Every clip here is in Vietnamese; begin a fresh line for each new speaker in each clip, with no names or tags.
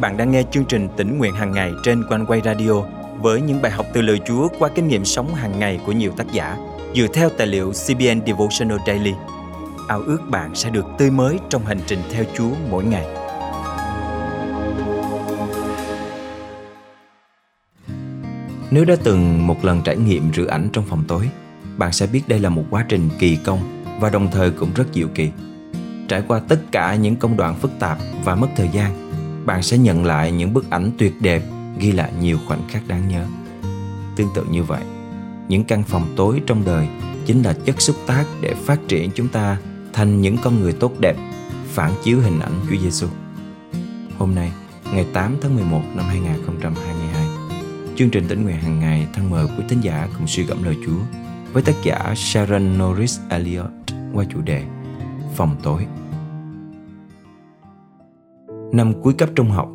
bạn đang nghe chương trình tỉnh nguyện hàng ngày trên quanh quay radio với những bài học từ lời Chúa qua kinh nghiệm sống hàng ngày của nhiều tác giả dựa theo tài liệu CBN Devotional Daily. Ao ước bạn sẽ được tươi mới trong hành trình theo Chúa mỗi ngày. Nếu đã từng một lần trải nghiệm rửa ảnh trong phòng tối, bạn sẽ biết đây là một quá trình kỳ công và đồng thời cũng rất diệu kỳ. Trải qua tất cả những công đoạn phức tạp và mất thời gian, bạn sẽ nhận lại những bức ảnh tuyệt đẹp ghi lại nhiều khoảnh khắc đáng nhớ. Tương tự như vậy, những căn phòng tối trong đời chính là chất xúc tác để phát triển chúng ta thành những con người tốt đẹp, phản chiếu hình ảnh Chúa Giêsu. Hôm nay, ngày 8 tháng 11 năm 2022, chương trình tỉnh nguyện hàng ngày thân mời quý thính giả cùng suy gẫm lời Chúa với tác giả Sharon Norris Elliott qua chủ đề Phòng tối. Năm cuối cấp trung học,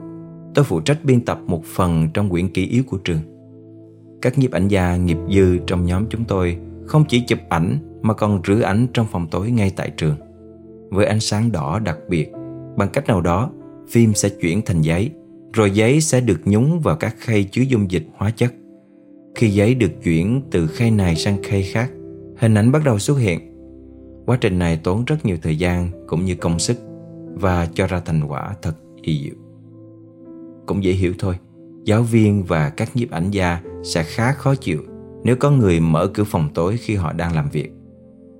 tôi phụ trách biên tập một phần trong quyển ký yếu của trường. Các nhiếp ảnh gia nghiệp dư trong nhóm chúng tôi không chỉ chụp ảnh mà còn rửa ảnh trong phòng tối ngay tại trường. Với ánh sáng đỏ đặc biệt, bằng cách nào đó, phim sẽ chuyển thành giấy, rồi giấy sẽ được nhúng vào các khay chứa dung dịch hóa chất. Khi giấy được chuyển từ khay này sang khay khác, hình ảnh bắt đầu xuất hiện. Quá trình này tốn rất nhiều thời gian cũng như công sức và cho ra thành quả thật y diệu. Cũng dễ hiểu thôi, giáo viên và các nhiếp ảnh gia sẽ khá khó chịu nếu có người mở cửa phòng tối khi họ đang làm việc.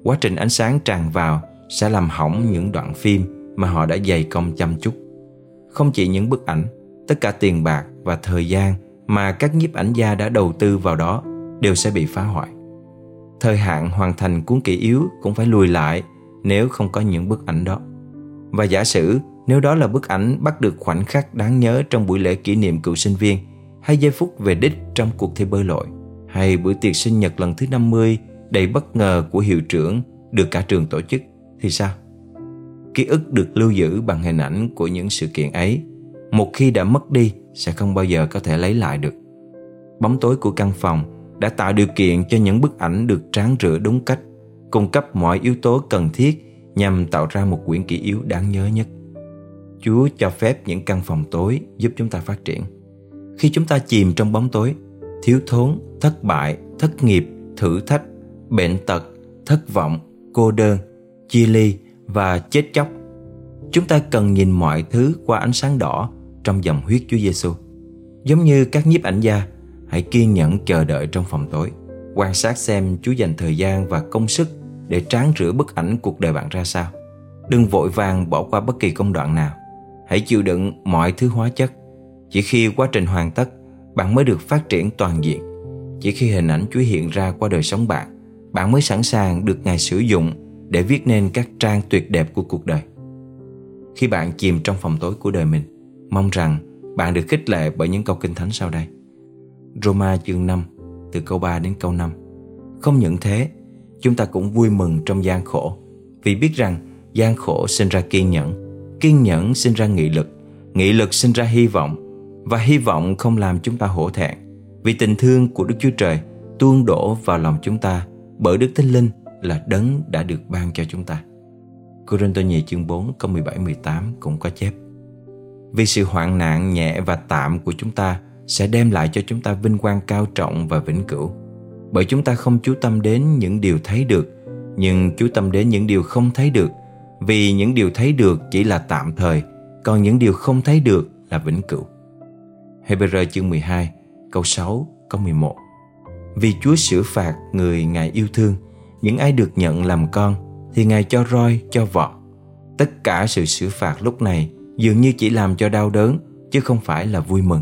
Quá trình ánh sáng tràn vào sẽ làm hỏng những đoạn phim mà họ đã dày công chăm chút. Không chỉ những bức ảnh, tất cả tiền bạc và thời gian mà các nhiếp ảnh gia đã đầu tư vào đó đều sẽ bị phá hoại. Thời hạn hoàn thành cuốn kỷ yếu cũng phải lùi lại nếu không có những bức ảnh đó. Và giả sử nếu đó là bức ảnh bắt được khoảnh khắc đáng nhớ trong buổi lễ kỷ niệm cựu sinh viên hay giây phút về đích trong cuộc thi bơi lội hay bữa tiệc sinh nhật lần thứ 50 đầy bất ngờ của hiệu trưởng được cả trường tổ chức thì sao? Ký ức được lưu giữ bằng hình ảnh của những sự kiện ấy một khi đã mất đi sẽ không bao giờ có thể lấy lại được. Bóng tối của căn phòng đã tạo điều kiện cho những bức ảnh được tráng rửa đúng cách, cung cấp mọi yếu tố cần thiết nhằm tạo ra một quyển kỷ yếu đáng nhớ nhất. Chúa cho phép những căn phòng tối giúp chúng ta phát triển. Khi chúng ta chìm trong bóng tối, thiếu thốn, thất bại, thất nghiệp, thử thách, bệnh tật, thất vọng, cô đơn, chia ly và chết chóc, chúng ta cần nhìn mọi thứ qua ánh sáng đỏ trong dòng huyết Chúa Giêsu. Giống như các nhiếp ảnh gia, hãy kiên nhẫn chờ đợi trong phòng tối, quan sát xem Chúa dành thời gian và công sức để tráng rửa bức ảnh cuộc đời bạn ra sao. Đừng vội vàng bỏ qua bất kỳ công đoạn nào. Hãy chịu đựng mọi thứ hóa chất. Chỉ khi quá trình hoàn tất, bạn mới được phát triển toàn diện. Chỉ khi hình ảnh Chúa hiện ra qua đời sống bạn, bạn mới sẵn sàng được Ngài sử dụng để viết nên các trang tuyệt đẹp của cuộc đời. Khi bạn chìm trong phòng tối của đời mình, mong rằng bạn được khích lệ bởi những câu kinh thánh sau đây. Roma chương 5, từ câu 3 đến câu 5. Không những thế, chúng ta cũng vui mừng trong gian khổ, vì biết rằng gian khổ sinh ra kiên nhẫn, kiên nhẫn sinh ra nghị lực, nghị lực sinh ra hy vọng, và hy vọng không làm chúng ta hổ thẹn, vì tình thương của Đức Chúa Trời tuôn đổ vào lòng chúng ta bởi Đức Thánh Linh là đấng đã được ban cho chúng ta. Corinto nhì chương 4 câu 17-18 cũng có chép Vì sự hoạn nạn nhẹ và tạm của chúng ta sẽ đem lại cho chúng ta vinh quang cao trọng và vĩnh cửu. Bởi chúng ta không chú tâm đến những điều thấy được, nhưng chú tâm đến những điều không thấy được, vì những điều thấy được chỉ là tạm thời, còn những điều không thấy được là vĩnh cửu. Hebrew chương 12, câu 6, câu 11 Vì Chúa sửa phạt người Ngài yêu thương, những ai được nhận làm con, thì Ngài cho roi, cho vọt Tất cả sự sửa phạt lúc này dường như chỉ làm cho đau đớn, chứ không phải là vui mừng.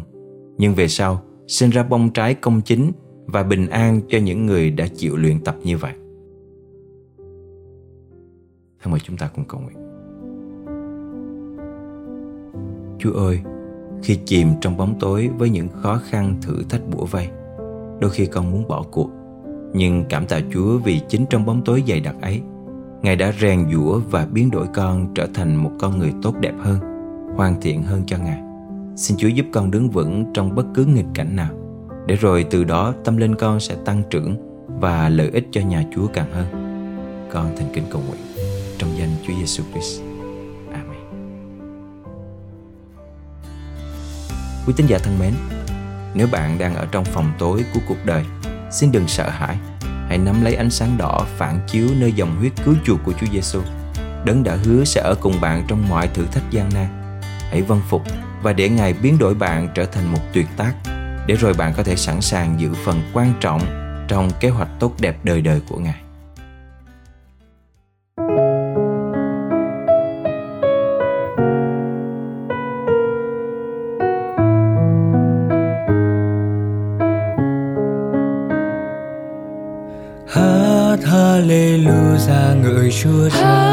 Nhưng về sau, sinh ra bông trái công chính và bình an cho những người đã chịu luyện tập như vậy. Thân mời chúng ta cùng cầu nguyện. Chúa ơi, khi chìm trong bóng tối với những khó khăn thử thách bủa vây, đôi khi con muốn bỏ cuộc. Nhưng cảm tạ Chúa vì chính trong bóng tối dày đặc ấy, Ngài đã rèn giũa và biến đổi con trở thành một con người tốt đẹp hơn, hoàn thiện hơn cho Ngài. Xin Chúa giúp con đứng vững trong bất cứ nghịch cảnh nào, để rồi từ đó tâm linh con sẽ tăng trưởng và lợi ích cho nhà Chúa càng hơn. Con thành kính cầu nguyện trong danh Chúa Giêsu Christ. Amen. Quý tín giả thân mến, nếu bạn đang ở trong phòng tối của cuộc đời, xin đừng sợ hãi. Hãy nắm lấy ánh sáng đỏ phản chiếu nơi dòng huyết cứu chuộc của Chúa Giêsu. Đấng đã hứa sẽ ở cùng bạn trong mọi thử thách gian nan. Hãy vâng phục và để Ngài biến đổi bạn trở thành một tuyệt tác để rồi bạn có thể sẵn sàng giữ phần quan trọng trong kế hoạch tốt đẹp đời đời của Ngài.
Hát Hallelujah ngợi Chúa Cha.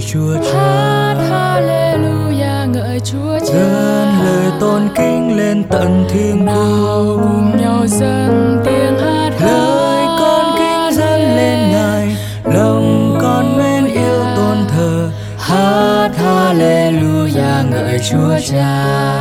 Ngợi Chúa Hát.
Hallelujah ngợi Chúa Cha. Dâng lời tôn kính lên tận thiên
Nào cùng nhau dâng tiếng hát
Lời con kính dâng lên Ngài, lòng con mến yêu tôn thờ. Hát Hallelujah ngợi Chúa Cha.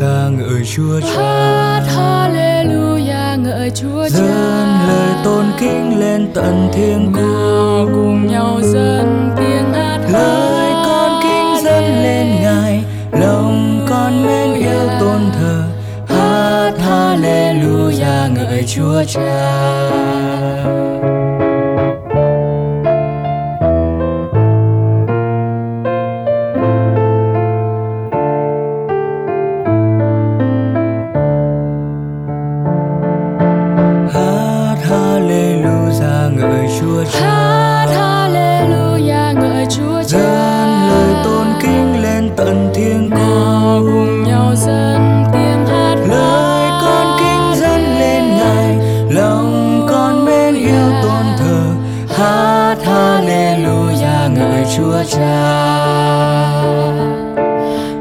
Hallelujah ngợi Chúa Cha.
Hát Hallelujah ngợi Chúa Cha.
Dâng lời tôn kính lên tận thiên cung.
Cùng nhau dâng tiếng hát
Lời con kính dâng lên Ngài, lòng con mến yêu tôn thờ. Hát Hallelujah ngợi Chúa Cha.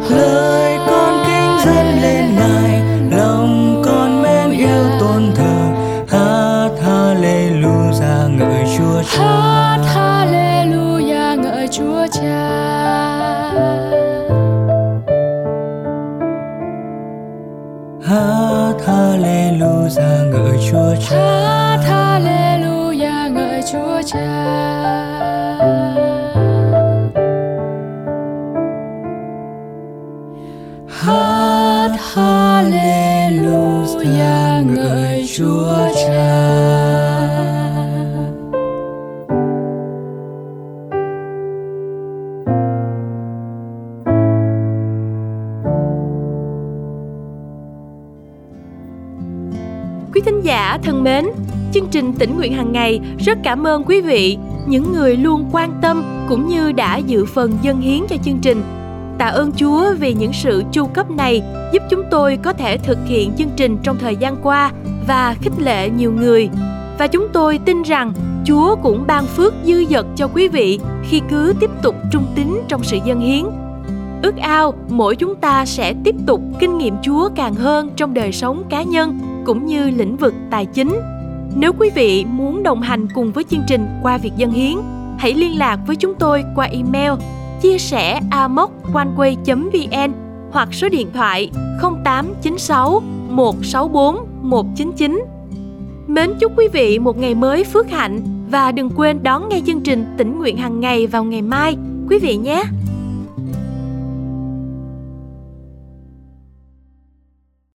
Lời con kính dâng lên Ngài, lòng con mến yêu tôn thờ. Hát Hallelujah ngợi Chúa Cha. Hát Hallelujah ngợi Chúa Cha.
Hát Hallelujah ngợi Chúa Cha.
Hát Hallelujah ngợi Chúa Cha.
Chúa Cha.
Quý thính giả thân mến, chương trình tỉnh nguyện hàng ngày rất cảm ơn quý vị, những người luôn quan tâm cũng như đã dự phần dân hiến cho chương trình. Tạ ơn Chúa vì những sự chu cấp này giúp chúng tôi có thể thực hiện chương trình trong thời gian qua và khích lệ nhiều người. Và chúng tôi tin rằng Chúa cũng ban phước dư dật cho quý vị khi cứ tiếp tục trung tín trong sự dân hiến. Ước ao mỗi chúng ta sẽ tiếp tục kinh nghiệm Chúa càng hơn trong đời sống cá nhân cũng như lĩnh vực tài chính. Nếu quý vị muốn đồng hành cùng với chương trình qua việc dân hiến, hãy liên lạc với chúng tôi qua email chia sẻ amoconeway.vn hoặc số điện thoại 0896 164 199. Mến chúc quý vị một ngày mới phước hạnh và đừng quên đón nghe chương trình tỉnh nguyện hàng ngày vào ngày mai quý vị nhé.